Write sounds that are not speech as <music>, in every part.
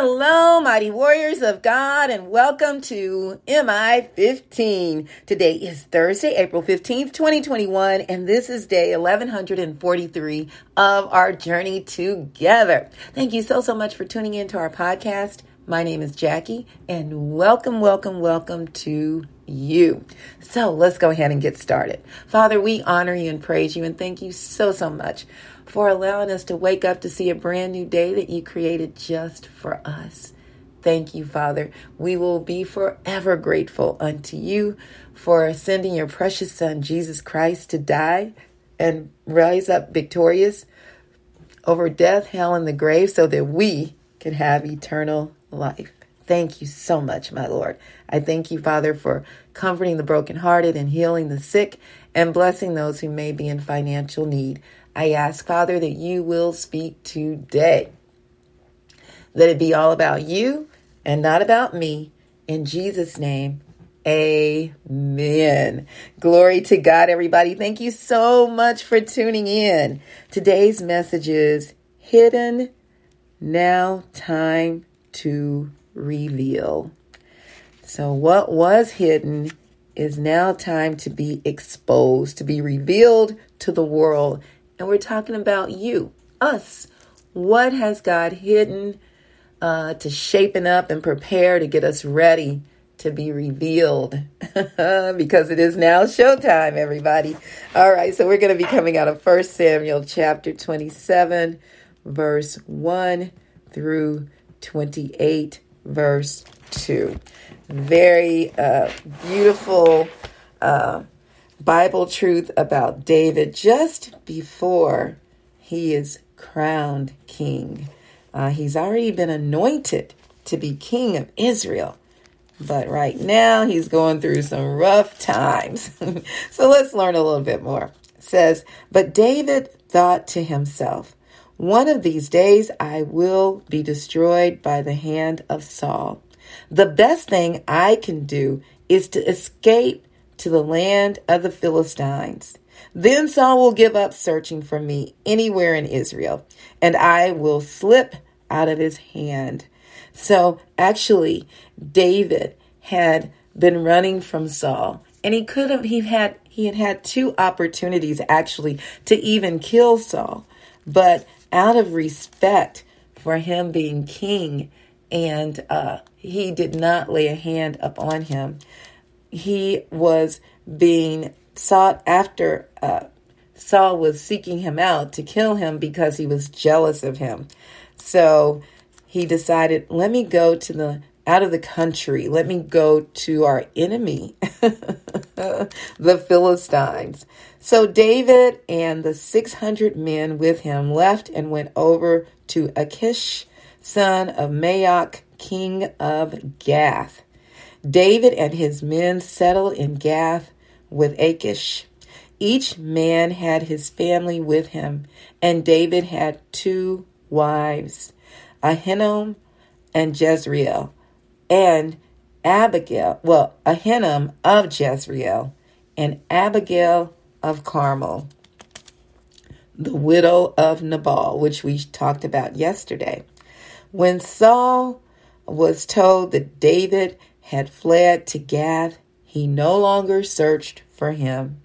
Hello, mighty warriors of God, and welcome to MI 15. Today is Thursday, April 15th, 2021, and this is day 1143 of our journey together. Thank you so, so much for tuning in to our podcast. My name is Jackie, and welcome, welcome, welcome to you. So let's go ahead and get started. Father, we honor you and praise you, and thank you so, so much for allowing us to wake up to see a brand new day that you created just for us. Thank you, Father. We will be forever grateful unto you for sending your precious Son, Jesus Christ, to die and rise up victorious over death, hell, and the grave so that we can have eternal life. Thank you so much, my Lord. I thank you, Father, for comforting the brokenhearted and healing the sick and blessing those who may be in financial need. I ask, Father, that you will speak today. Let it be all about you and not about me. In Jesus' name, amen. Glory to God, everybody. Thank you so much for tuning in. Today's message is Hidden, Now Time to Reveal. So, what was hidden is now time to be exposed, to be revealed to the world and we're talking about you, us. What has God hidden uh, to shapen up and prepare to get us ready to be revealed? <laughs> because it is now showtime, everybody. All right, so we're going to be coming out of 1 Samuel chapter 27, verse 1 through 28, verse 2. Very uh, beautiful. Uh, Bible truth about David just before he is crowned king. Uh, he's already been anointed to be king of Israel. But right now he's going through some rough times. <laughs> so let's learn a little bit more. It says, But David thought to himself, One of these days I will be destroyed by the hand of Saul. The best thing I can do is to escape to the land of the Philistines. Then Saul will give up searching for me anywhere in Israel, and I will slip out of his hand. So actually, David had been running from Saul, and he could have he had he had had two opportunities actually to even kill Saul, but out of respect for him being king, and uh, he did not lay a hand upon him he was being sought after. Uh, Saul was seeking him out to kill him because he was jealous of him. So he decided, let me go to the out of the country. Let me go to our enemy, <laughs> the Philistines. So David and the 600 men with him left and went over to Achish, son of Maoch, king of Gath. David and his men settled in Gath with Achish. Each man had his family with him, and David had two wives, Ahinoam and Jezreel, and Abigail, well, Ahinoam of Jezreel, and Abigail of Carmel, the widow of Nabal, which we talked about yesterday. When Saul was told that David had fled to Gath, he no longer searched for him.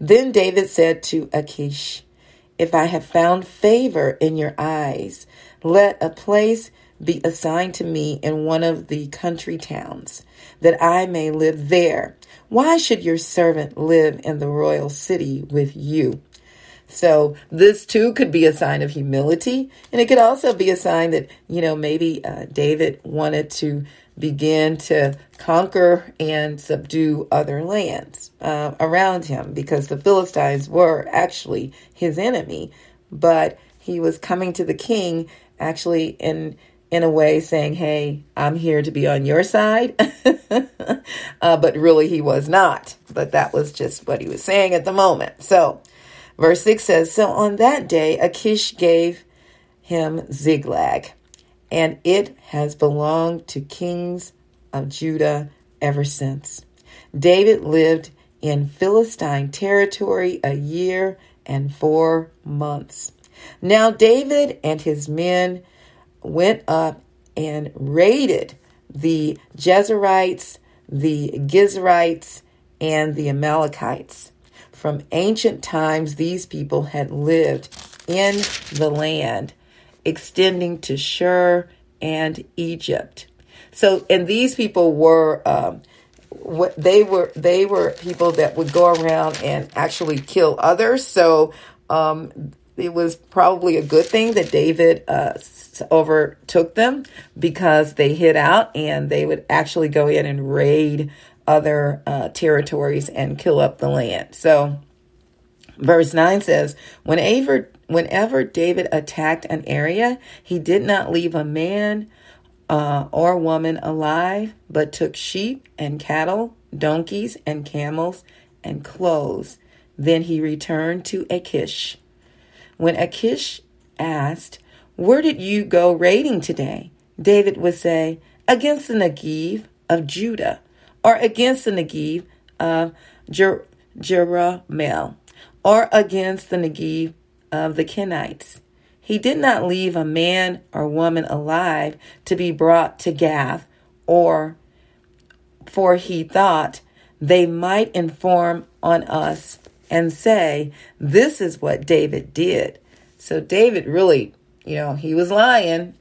Then David said to Achish, If I have found favor in your eyes, let a place be assigned to me in one of the country towns, that I may live there. Why should your servant live in the royal city with you? So this too could be a sign of humility, and it could also be a sign that you know maybe uh, David wanted to begin to conquer and subdue other lands uh, around him because the Philistines were actually his enemy. But he was coming to the king actually in in a way saying, "Hey, I'm here to be on your side," <laughs> uh, but really he was not. But that was just what he was saying at the moment. So, verse six says, "So on that day, Achish gave him Ziklag." And it has belonged to kings of Judah ever since. David lived in Philistine territory a year and four months. Now David and his men went up and raided the Jezreelites, the Girzites, and the Amalekites. From ancient times, these people had lived in the land, extending to Shur and Egypt. So, and these people were, um, what they were, they were people that would go around and actually kill others. So, um, it was probably a good thing that David uh, overtook them because they hid out and they would actually go in and raid other uh, territories and kill up the land. So, verse 9 says, whenever, whenever David attacked an area, he did not leave a man uh, or woman alive, but took sheep and cattle, donkeys and camels, and clothes. Then he returned to Achish. When Achish asked, Where did you go raiding today? David would say, Against the Negev of Judah or against the Negev of Jer- Jerahmeel, or against the Negev of the Kenites. He did not leave a man or woman alive to be brought to Gath, or for he thought they might inform on us and say, This is what David did. So David really, you know, he was lying,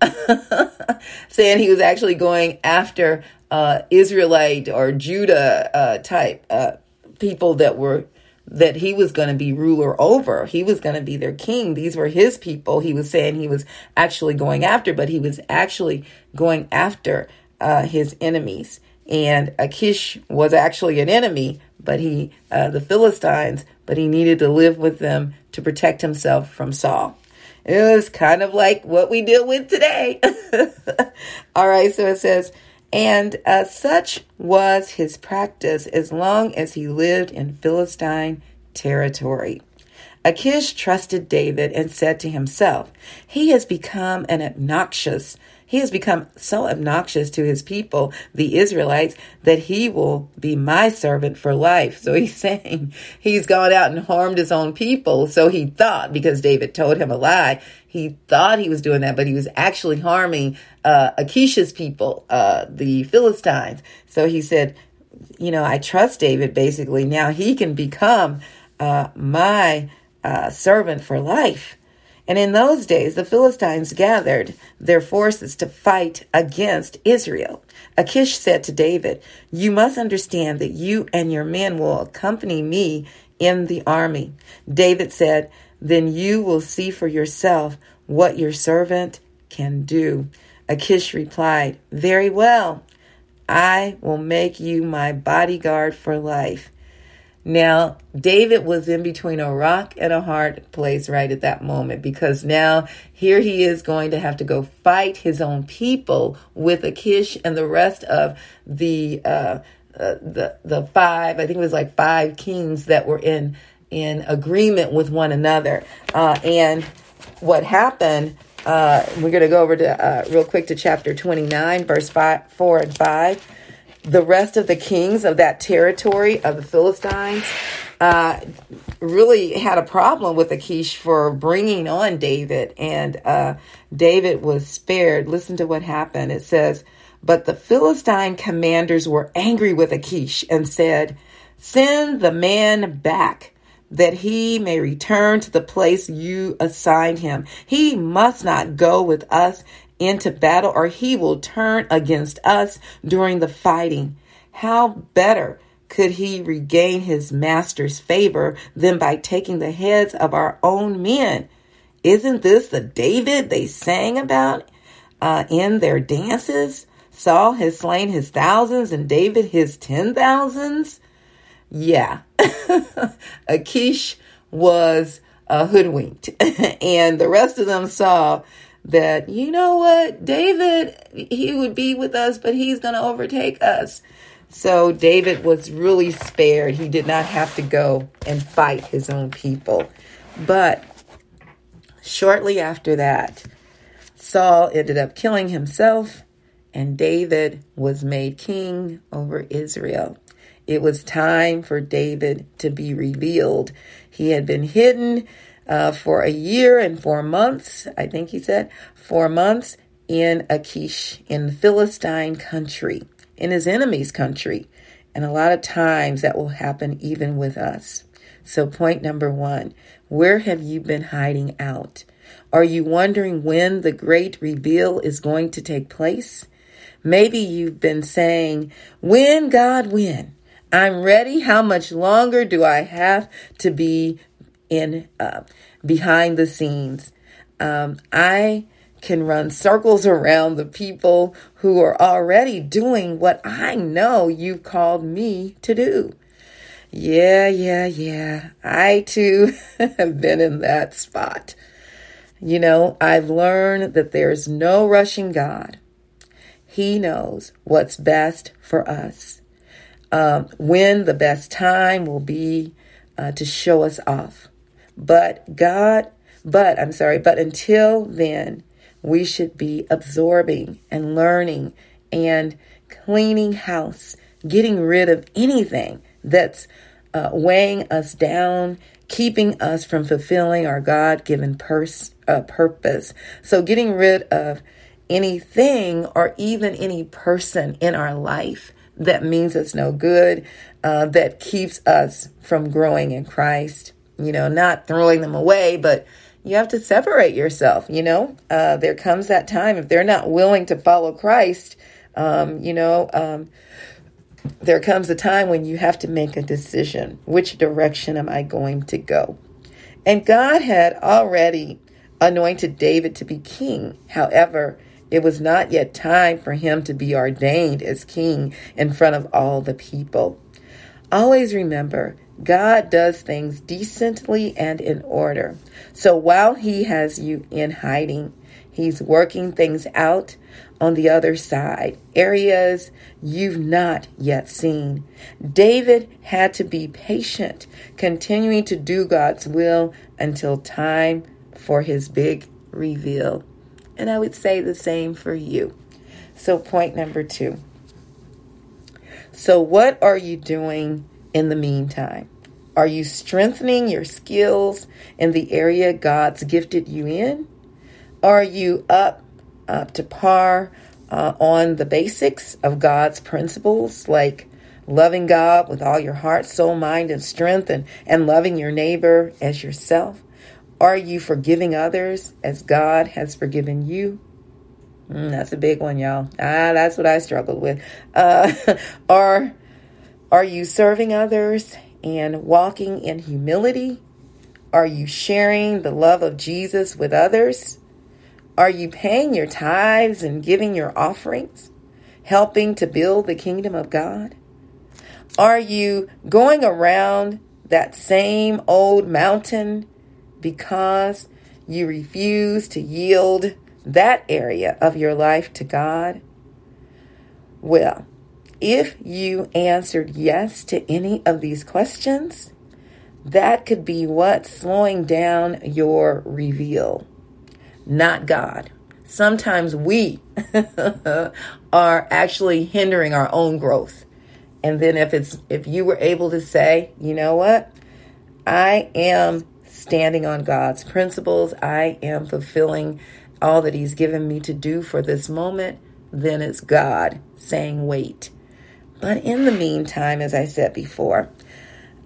<laughs> saying he was actually going after uh, Israelite or Judah uh, type uh, people that were that he was going to be ruler over. He was going to be their king. These were his people. He was saying he was actually going after, but he was actually going after uh, his enemies. And Achish was actually an enemy, but he, uh, the Philistines, but he needed to live with them to protect himself from Saul. It was kind of like what we deal with today. <laughs> All right, so it says, and uh, such was his practice as long as he lived in Philistine territory. Achish trusted David and said to himself, He has become an obnoxious, he has become so obnoxious to his people, the Israelites, that he will be my servant for life. So he's <laughs> saying he's gone out and harmed his own people. So he thought, because David told him a lie, he thought he was doing that, but he was actually harming uh, people, uh, the Philistines. So he said, you know, I trust David basically. Now he can become uh, my uh, servant for life. And in those days, the Philistines gathered their forces to fight against Israel. Achish said to David, You must understand that you and your men will accompany me in the army. David said, then you will see for yourself what your servant can do. Achish replied, Very well. I will make you my bodyguard for life. Now, David was in between a rock and a hard place right at that moment because now here he is going to have to go fight his own people with Achish and the rest of the uh, uh, the the five. I think it was like five kings that were in in agreement with one another. Uh, and what happened, uh, we're going to go over to uh, real quick to chapter 29, verse five, 4 and 5. The rest of the kings of that territory of the Philistines uh, really had a problem with Achish for bringing on David, and uh, David was spared. Listen to what happened. It says, But the Philistine commanders were angry with Achish and said, Send the man back that he may return to the place you assigned him. He must not go with us into battle, or he will turn against us during the fighting. How better could he regain his master's favor than by taking the heads of our own men? Isn't this the David they sang about uh, in their dances? Saul has slain his thousands and David his ten thousands. Yeah, <laughs> Achish was uh, hoodwinked, <laughs> and the rest of them saw that you know what, David, he would be with us, but he's going to overtake us. So David was really spared. He did not have to go and fight his own people. But shortly after that, Saul ended up killing himself, and David was made king over Israel. It was time for David to be revealed. He had been hidden uh, for a year and four months, I think he said, four months. in Achish, in Philistine country, in his enemy's country. And a lot of times that will happen even with us. So, point number one where have you been hiding out? Are you wondering when the great reveal is going to take place? Maybe you've been saying, When, God, when? I'm ready. How much longer do I have to be in uh, behind the scenes? Um, I can run circles <laughs> around the people who are already doing what I know you've called me to do. Yeah, yeah, yeah. I too <laughs> have been in that spot. You know, I've learned that there's no rushing God. He knows what's best for us. Um, when the best time will be uh, to show us off. But God, but I'm sorry, but until then, we should be absorbing and learning and cleaning house, getting rid of anything that's uh, weighing us down, keeping us from fulfilling our God given pers- uh, purpose. So, getting rid of anything or even any person in our life that means us no good, uh, that keeps us from growing in Christ. You know, not throwing them away, but you have to separate yourself. You know, uh, there comes that time if they're not willing to follow Christ. Um, you know, um, there comes a time when you have to make a decision. Which direction am I going to go? And God had already anointed David to be king. However, it was not yet time for him to be ordained as king in front of all the people. Always remember, God does things decently and in order. So while he has you in hiding, he's working things out on the other side, areas you've not yet seen. David had to be patient, continuing to do God's will until time for his big reveal. And I would say the same for you. So, point number two. So, what are you doing in the meantime? Are you strengthening your skills in the area God's gifted you in? Are you up up to par uh, on the basics of God's principles, like loving God with all your heart, soul, mind, and strength, and, and loving your neighbor as yourself? Are you forgiving others as God has forgiven you? Mm, that's a big one, y'all. Ah, that's what I struggled with. Uh, <laughs> are are you serving others and walking in humility? Are you sharing the love of Jesus with others? Are you paying your tithes and giving your offerings, helping to build the kingdom of God? Are you going around that same old mountain because you refuse to yield that area of your life to God? Well, if you answered yes to any of these questions, that could be what's slowing down your reveal not God. Sometimes we <laughs> are actually hindering our own growth. And then if it's if you were able to say, you know what? I am standing on God's principles. I am fulfilling all that he's given me to do for this moment, then it's God saying wait. But in the meantime, as I said before,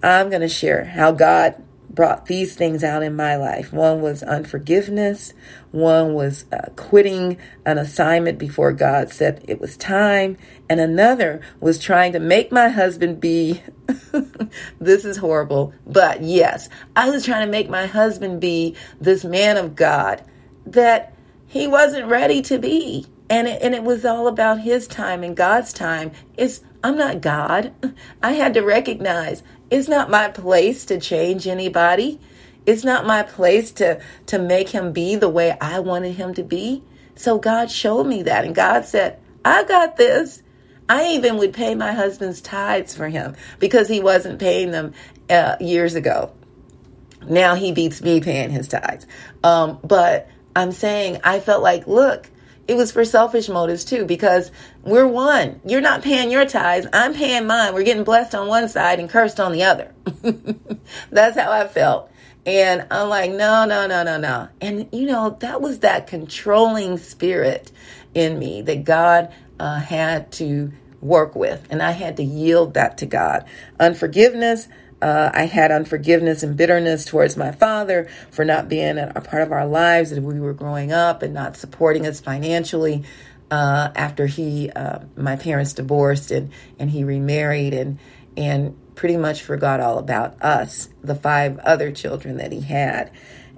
I'm going to share how God brought these things out in my life. One was unforgiveness, one was uh, quitting an assignment before God said it was time, and another was trying to make my husband be <laughs> this is horrible, but yes, I was trying to make my husband be this man of God that he wasn't ready to be. And it, and it was all about his time and God's time. It's I'm not God. <laughs> I had to recognize it's not my place to change anybody. It's not my place to to make him be the way I wanted him to be. So God showed me that and God said, "I got this." I even would pay my husband's tithes for him because he wasn't paying them uh, years ago. Now he beats me paying his tithes. Um, but I'm saying I felt like, look, it was for selfish motives too, because we're one. You're not paying your tithes. I'm paying mine. We're getting blessed on one side and cursed on the other. <laughs> That's how I felt. And I'm like, no, no, no, no, no. And, you know, that was that controlling spirit in me that God uh, had to work with. And I had to yield that to God. Unforgiveness, uh, I had unforgiveness and bitterness towards my father for not being a, part of our lives as we were growing up and not supporting us financially. Uh, after he, uh, my parents divorced and and he remarried and and pretty much forgot all about us, the five other children that he had.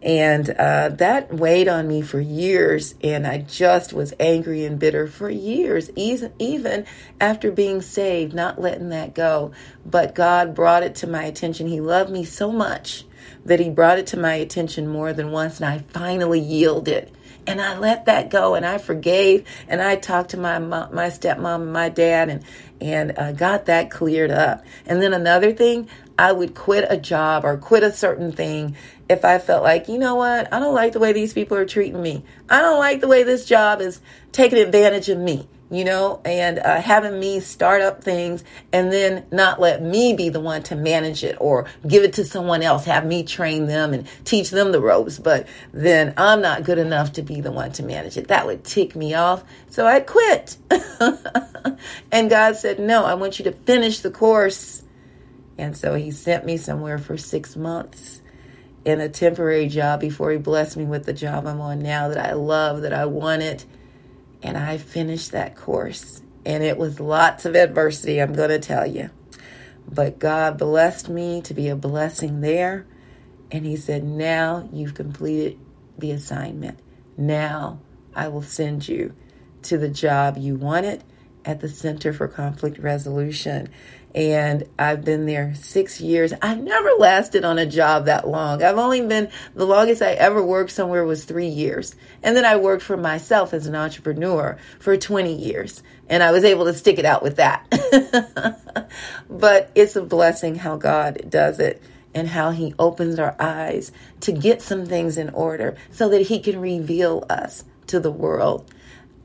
And uh, that weighed on me for years, and I just was angry and bitter for years, even after being saved, not letting that go. But God brought it to my attention. He loved me so much that He brought it to my attention more than once, and I finally yielded and I let that go and I forgave and I talked to my mom, my stepmom and my dad and and uh, got that cleared up. And then another thing, I would quit a job or quit a certain thing if I felt like, you know what, I don't like the way these people are treating me. I don't like the way this job is taking advantage of me you know, and uh, having me start up things and then not let me be the one to manage it or give it to someone else, have me train them and teach them the ropes, but then I'm not good enough to be the one to manage it. That would tick me off. So I quit. <laughs> and God said, No, I want you to finish the course. And so He sent me somewhere for six months in a temporary job before He blessed me with the job I'm on now that I love, that I wanted and I finished that course. And it was lots of adversity, I'm going to tell you. But God blessed me to be a blessing there. And He said, Now you've completed the assignment. Now I will send you to the job you wanted at the Center for Conflict Resolution and I've been there six years. I've never lasted on a job that long. I've only been, the longest I ever worked somewhere was three years. And then I worked for myself as an entrepreneur for 20 years. And I was able to stick it out with that. <laughs> but it's a blessing how God does it and how He opens our eyes to get some things in order so that He can reveal us to the world.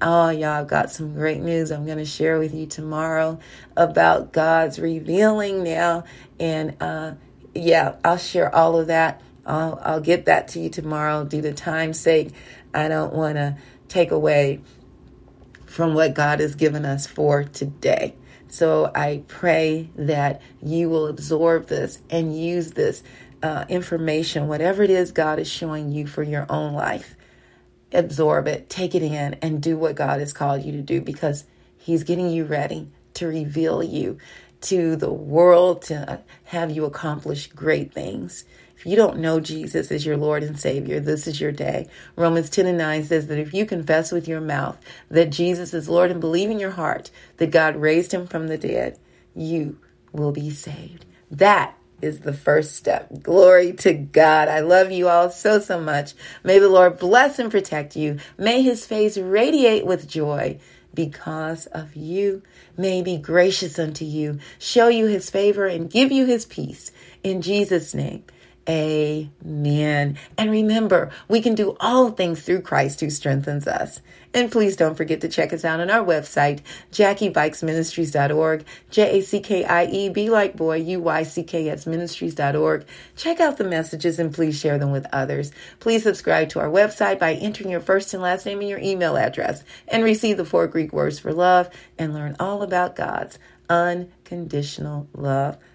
Oh, y'all, I've got some great news I'm going to share with you tomorrow about God's revealing now. And uh, yeah, I'll share all of that. I'll, I'll get that to you tomorrow due to time's sake. I don't want to take away from what God has given us for today. So I pray that you will absorb this and use this uh, information, whatever it is God is showing you for your own life absorb it, take it in, and do what God has called you to do because He's getting you ready to reveal you to the world, to have you accomplish great things. If you don't know Jesus as your Lord and Savior, this is your day. Romans 10 and 9 says that if you confess with your mouth that Jesus is Lord and believe in your heart that God raised him from the dead, you will be saved. That is the first step. Glory to God. I love you all so, so much. May the Lord bless and protect you. May his face radiate with joy because of you. May he be gracious unto you, show you his favor, and give you his peace. In Jesus' name. Amen. And remember, we can do all things through Christ who strengthens us. And please don't forget to check us out on our website, JackieBuycksMinistries.org, J A C K I E, B like boy, U Y C K S Ministries.org. Check out the messages and please share them with others. Please subscribe to our website by entering your first and last name and your email address and receive the four Greek words for love and learn all about God's unconditional love